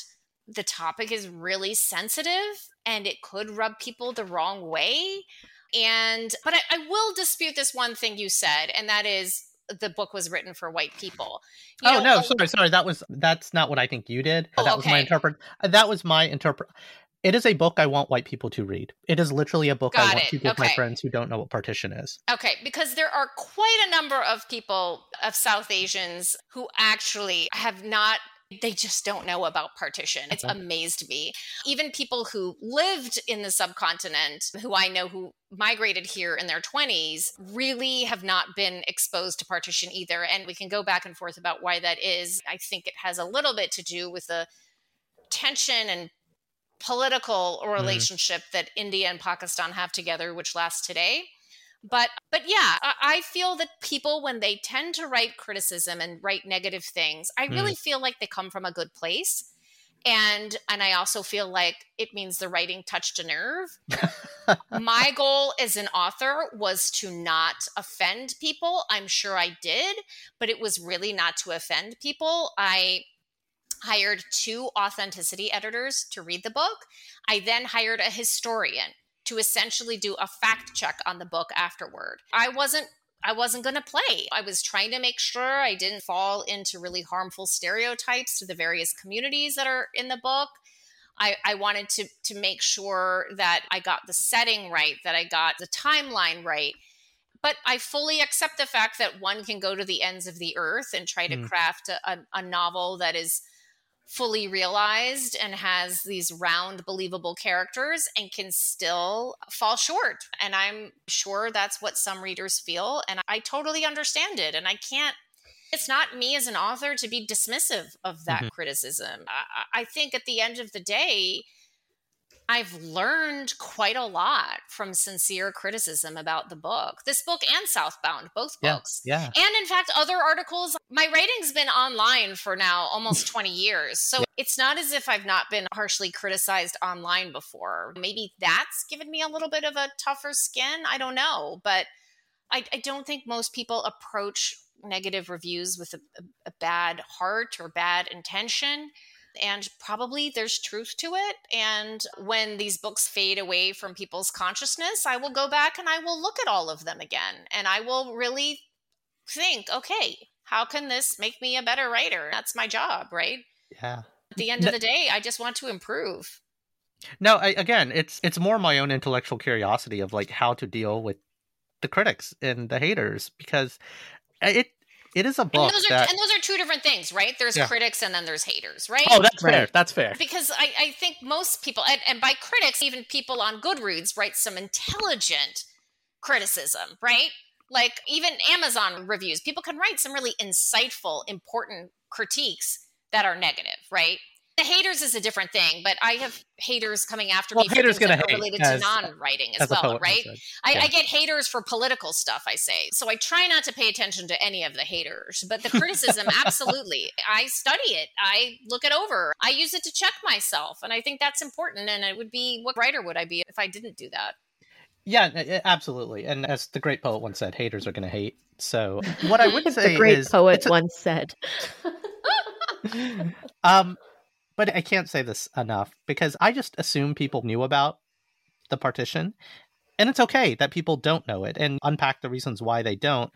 the topic is really sensitive and it could rub people the wrong way. And, but I, I will dispute this one thing you said, and that is the book was written for white people. You oh know, no, sorry, sorry. That was that's not what I think you did. Oh, that was my interpret. That was my interpret. It is a book I want white people to read. It is literally a book Got I want it. to give okay. my friends who don't know what partition is. Okay, because there are quite a number of people of South Asians who actually have not they just don't know about partition. It's amazed me. Even people who lived in the subcontinent, who I know who migrated here in their 20s, really have not been exposed to partition either. And we can go back and forth about why that is. I think it has a little bit to do with the tension and political mm-hmm. relationship mm. that India and Pakistan have together, which lasts today. But but yeah, I feel that people when they tend to write criticism and write negative things, I really mm. feel like they come from a good place. and and i also feel like it means the writing touched a nerve. My goal as an author was to not offend people. I'm sure i did but it was really not to offend people. I hired two authenticity editors to read the book. I then hired a historian to essentially do a fact check on the book afterward i wasn't I wasn't going to play. I was trying to make sure I didn't fall into really harmful stereotypes to the various communities that are in the book. I, I, wanted to to make sure that I got the setting right, that I got the timeline right. But I fully accept the fact that one can go to the ends of the earth and try to mm. craft a, a, a novel that is fully realized and has these round, believable characters and can still fall short. And I'm sure that's what some readers feel. And I totally understand it. And I can't. It's not me as an author to be dismissive of that mm-hmm. criticism. I, I think at the end of the day, I've learned quite a lot from sincere criticism about the book, this book and Southbound, both books. Yeah. And in fact, other articles. My writing's been online for now almost 20 years. So yeah. it's not as if I've not been harshly criticized online before. Maybe that's given me a little bit of a tougher skin. I don't know. But I, I don't think most people approach negative reviews with a, a bad heart or bad intention and probably there's truth to it. And when these books fade away from people's consciousness, I will go back and I will look at all of them again and I will really think, okay, how can this make me a better writer? That's my job, right? Yeah. At the end of the day, I just want to improve. No, I, again, it's it's more my own intellectual curiosity of like how to deal with the critics and the haters because uh, it it is a book. And those, that... are, and those are two different things, right? There's yeah. critics and then there's haters, right? Oh, that's right. fair. That's fair. Because I, I think most people, and, and by critics, even people on Goodreads write some intelligent criticism, right? Like even Amazon reviews, people can write some really insightful, important critiques that are negative, right? The haters is a different thing, but I have haters coming after well, me for haters things that are related as, to non-writing as, as well, right? I, yeah. I, get haters for political stuff. I say so. I try not to pay attention to any of the haters, but the criticism, absolutely, I study it. I look it over. I use it to check myself, and I think that's important. And it would be what writer would I be if I didn't do that? Yeah, absolutely. And as the great poet once said, haters are going to hate. So what I would say the great is, poet a... once said. um, but I can't say this enough because I just assume people knew about the partition. And it's okay that people don't know it and unpack the reasons why they don't.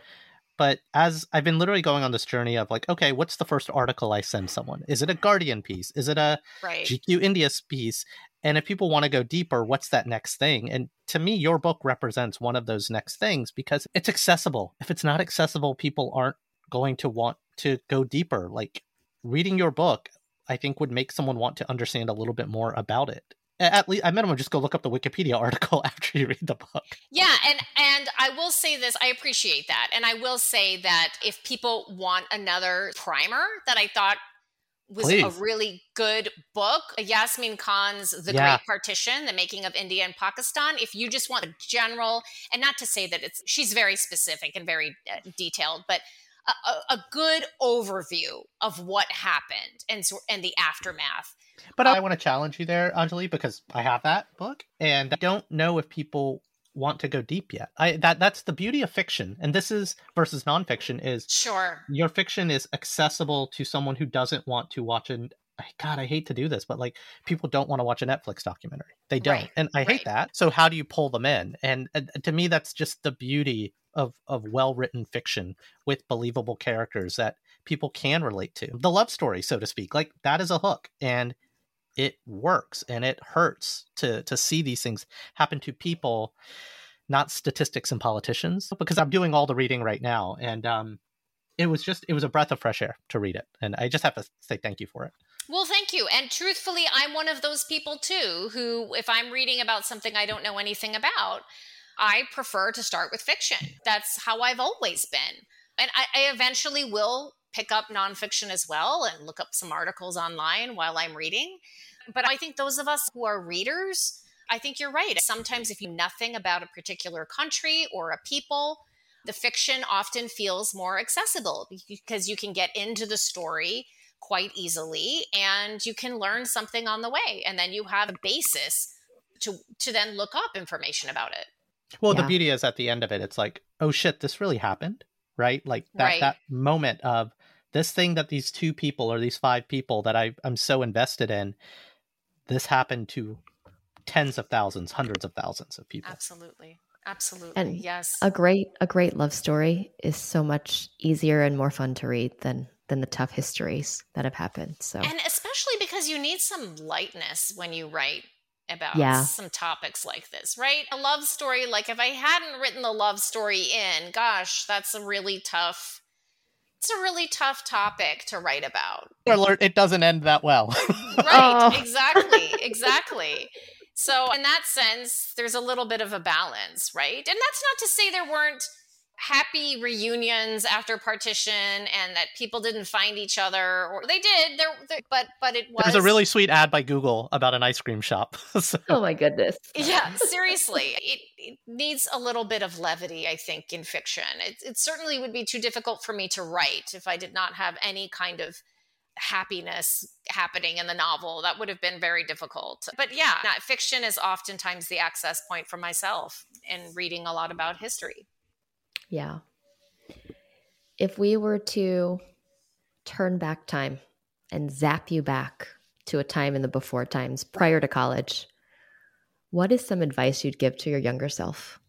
But as I've been literally going on this journey of like, okay, what's the first article I send someone? Is it a Guardian piece? Is it a right. GQ India piece? And if people want to go deeper, what's that next thing? And to me, your book represents one of those next things because it's accessible. If it's not accessible, people aren't going to want to go deeper. Like reading your book, I think would make someone want to understand a little bit more about it. At least, I minimum, just go look up the Wikipedia article after you read the book. Yeah, and and I will say this: I appreciate that, and I will say that if people want another primer, that I thought was Please. a really good book. Yasmin Khan's The yeah. Great Partition, The Making of India and Pakistan. If you just want a general, and not to say that it's, she's very specific and very uh, detailed, but a, a good overview of what happened and so, and the aftermath. But I want to challenge you there, Anjali, because I have that book, and I don't know if people want to go deep yet. I that that's the beauty of fiction, and this is versus nonfiction is sure your fiction is accessible to someone who doesn't want to watch an. God, I hate to do this, but like people don't want to watch a Netflix documentary. They don't, right. and I right. hate that. So how do you pull them in? And uh, to me, that's just the beauty of of well written fiction with believable characters that people can relate to. The love story, so to speak, like that is a hook, and it works, and it hurts to to see these things happen to people, not statistics and politicians. Because I'm doing all the reading right now, and um, it was just it was a breath of fresh air to read it, and I just have to say thank you for it. Well, thank you. And truthfully, I'm one of those people too who, if I'm reading about something I don't know anything about, I prefer to start with fiction. That's how I've always been. And I, I eventually will pick up nonfiction as well and look up some articles online while I'm reading. But I think those of us who are readers, I think you're right. Sometimes if you know nothing about a particular country or a people, the fiction often feels more accessible because you can get into the story quite easily and you can learn something on the way and then you have a basis to to then look up information about it well Yeah. the beauty is at the end of it it's like oh shit this really happened right like that Right. that moment of this thing that these two people or these five people that I, i'm so invested in this happened to tens of thousands hundreds of thousands of people absolutely absolutely And yes A great a great love story is so much easier and more fun to read than than the tough histories that have happened. So and especially because you need some lightness when you write about Yeah. some topics like this right a love story like if i hadn't written the love story in gosh that's a really tough it's a really tough topic to write about alert it doesn't end that well right Oh. exactly exactly so in that sense there's a little bit of a balance right? And that's not to say there weren't happy reunions after partition and that people didn't find each other or they did there, there but but it was there's a really sweet ad by google about an ice cream shop so, Oh my goodness. yeah seriously it, it needs a little bit of levity i think in fiction. It, it certainly would be too difficult for me to write if i did not have any kind of happiness happening in the novel that would have been very difficult but yeah fiction is oftentimes the access point for myself in reading a lot about history Yeah. If we were to turn back time and zap you back to a time in the before times prior to college, what is some advice you'd give to your younger self?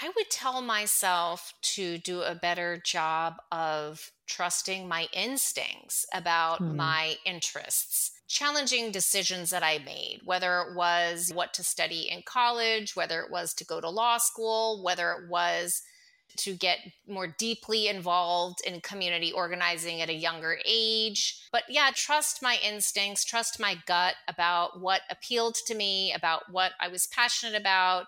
I would tell myself to do a better job of trusting my instincts about Hmm. my interests, challenging decisions that I made, whether it was what to study in college, whether it was to go to law school, whether it was to get more deeply involved in community organizing at a younger age. But yeah, trust my instincts, trust my gut about what appealed to me, about what I was passionate about.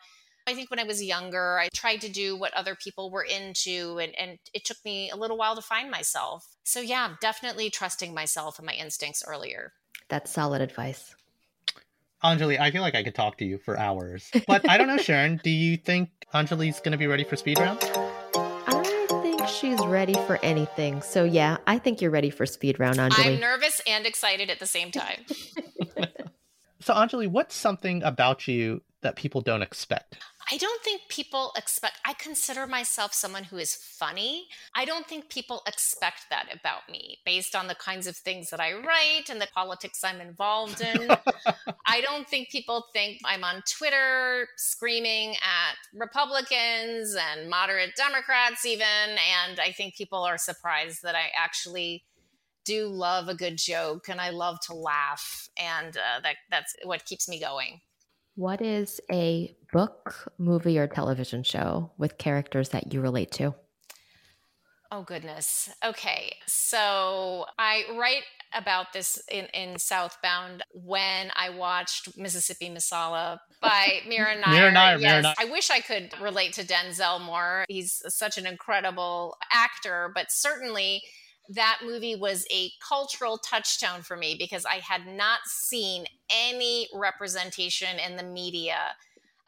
I think when I was younger, I tried to do what other people were into, and, and it took me a little while to find myself. So, yeah, definitely trusting myself and my instincts earlier. That's solid advice. anjali i feel like i could talk to you for hours but i don't know sharon do you think anjali's going to be ready for speed round I think she's ready for anything. So yeah, I think you're ready for speed round, Anjali. I'm nervous and excited at the same time. so anjali what's something about you that people don't expect I don't think people expect, I consider myself someone who is funny. I don't think people expect that about me based on the kinds of things that I write and the politics I'm involved in. I don't think people think I'm on Twitter screaming at Republicans and moderate Democrats, even. And I think people are surprised that I actually do love a good joke and I love to laugh. And uh, that, that's what keeps me going. What is a book, movie, or television show with characters that you relate to? Oh goodness. Okay. So I write about this in, in Southbound when I watched Mississippi Masala by Mira Nair. Mira Nair, Mira Yes. Nair. I wish I could relate to Denzel more. He's such an incredible actor, but certainly that movie was a cultural touchstone for me because I had not seen any representation in the media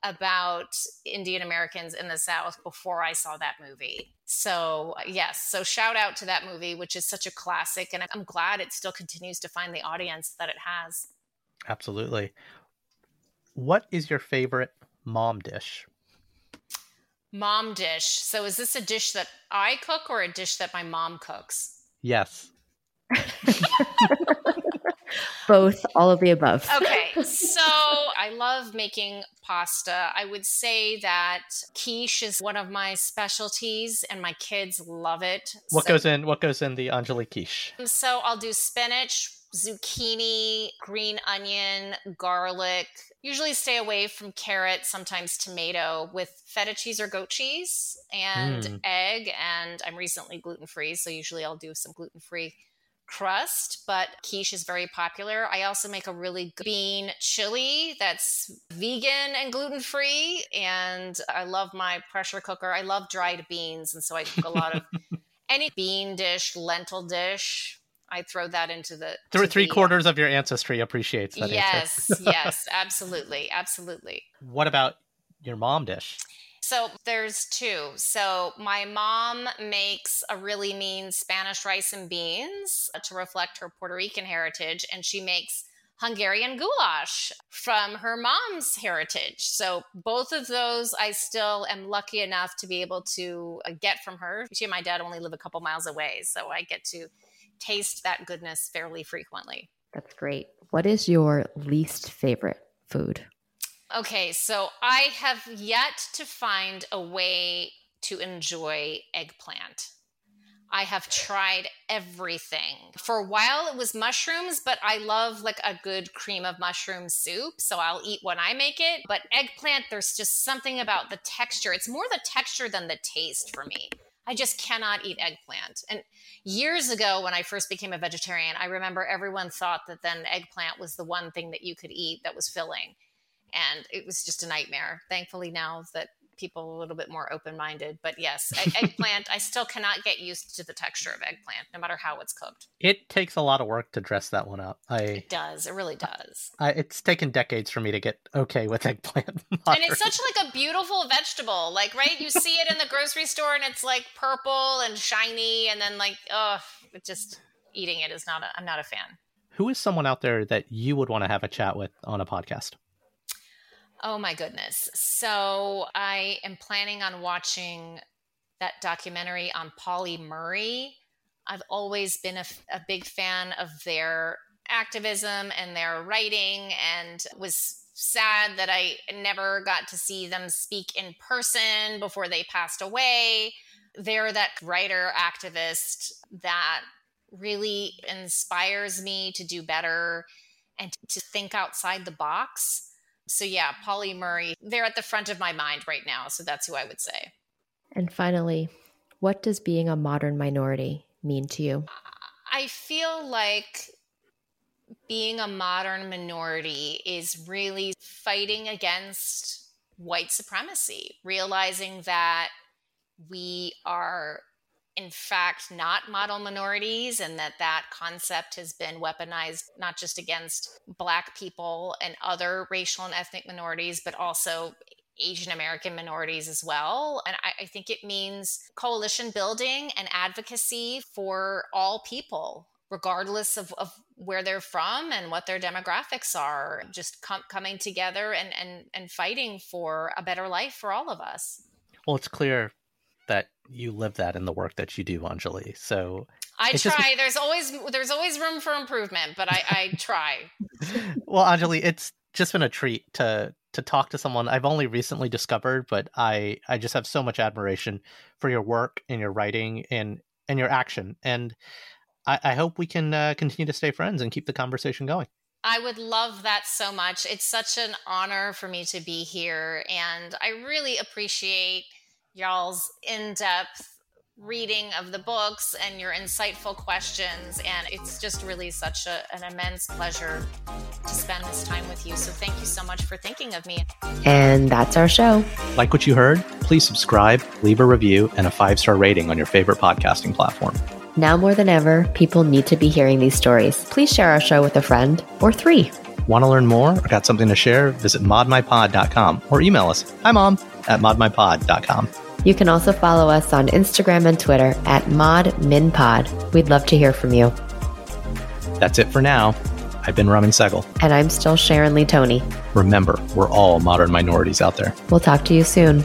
about Indian Americans in the South before I saw that movie. So, yes, so shout out to that movie, which is such a classic. And I'm glad it still continues to find the audience that it has. absolutely what is your favorite mom dish Mom dish. So, is this a dish that I cook or a dish that my mom cooks? Yes Both, all of the above. Okay, so I love making pasta. I would say that quiche is one of my specialties, and my kids love it. what So- goes in what goes in the anjali quiche So I'll do spinach, zucchini, green onion, garlic. Usually stay away from carrot, sometimes tomato with feta cheese or goat cheese and Mm. egg. And I'm recently gluten free, so usually I'll do some gluten free crust, but quiche is very popular. I also make a really good bean chili that's vegan and gluten free. And I love my pressure cooker. I love dried beans. And so I cook a lot of any bean dish, lentil dish. I throw that into the Three, three the- quarters of your ancestry appreciates that Yes, yes, absolutely, absolutely. what about your mom dish So there's two. So my mom makes a really mean Spanish rice and beans to reflect her Puerto Rican heritage, and she makes Hungarian goulash from her mom's heritage. So both of those I still am lucky enough to be able to uh, get from her. She and my dad only live a couple miles away, so I get to taste that goodness fairly frequently. That's great. What is your least favorite food? Okay, so I have yet to find a way to enjoy eggplant. I have tried everything. For a while it was mushrooms, but I love like a good cream of mushroom soup, so I'll eat when I make it. But eggplant, there's just something about the texture. It's more the texture than the taste for me. I just cannot eat eggplant. And years ago, when I first became a vegetarian, I remember everyone thought that then eggplant was the one thing that you could eat that was filling and it was just a nightmare. Thankfully, now that people a little bit more open minded, but yes, eggplant. I still cannot get used to the texture of eggplant, no matter how it's cooked. It takes a lot of work to dress that one up. I it does. It really does. I, it's taken decades for me to get okay with eggplant. and it's such like a beautiful vegetable. Like right, you see it in the grocery store, and it's like purple and shiny, and then like oh, just eating it is not. A, I'm not a fan. Who is someone out there that you would want to have a chat with on a podcast? Oh my goodness. So I am planning on watching that documentary on Pauli Murray. I've always been a, a, big fan of their activism and their writing and was sad that I never got to see them speak in person before they passed away. They're that writer activist that really inspires me to do better and to think outside the box so yeah, Pauli Murray, they're at the front of my mind right now. So that's who I would say. And finally, what does being a modern minority mean to you? I feel like being a modern minority is really fighting against white supremacy, realizing that we are in fact not model minorities and that that concept has been weaponized not just against black people and other racial and ethnic minorities but also asian american minorities as well. And I, I, think it means coalition building and advocacy for all people regardless of, of where they're from and what their demographics are just com- coming together and, and and fighting for a better life for all of us. Well it's clear that you live that in the work that you do, Anjali. So I try. Just... There's always there's always room for improvement, but I, I try. well, Anjali, it's just been a treat to to talk to someone I've only recently discovered, but I I just have so much admiration for your work and your writing and and your action, and I, I hope we can uh, continue to stay friends and keep the conversation going. I would love that so much. It's such an honor for me to be here, and I really appreciate y'all's in depth reading of the books and your insightful questions. And it's just really such a, an immense pleasure to spend this time with you. So thank you so much for thinking of me. And that's our show. Like what you heard? Please subscribe, leave a review, and a five star rating on your favorite podcasting platform. Now more than ever, people need to be hearing these stories. Please share our show with a friend or three. Want to learn more or got something to share? Visit modminpod.com or email us. Hi, mom at modminpod.com. You can also follow us on Instagram and Twitter at ModMinPod. We'd love to hear from you. That's it for now. I've been Raman Sehgal. And I'm still Sharon Lee Tony. Remember, we're all modern minorities out there. We'll talk to you soon.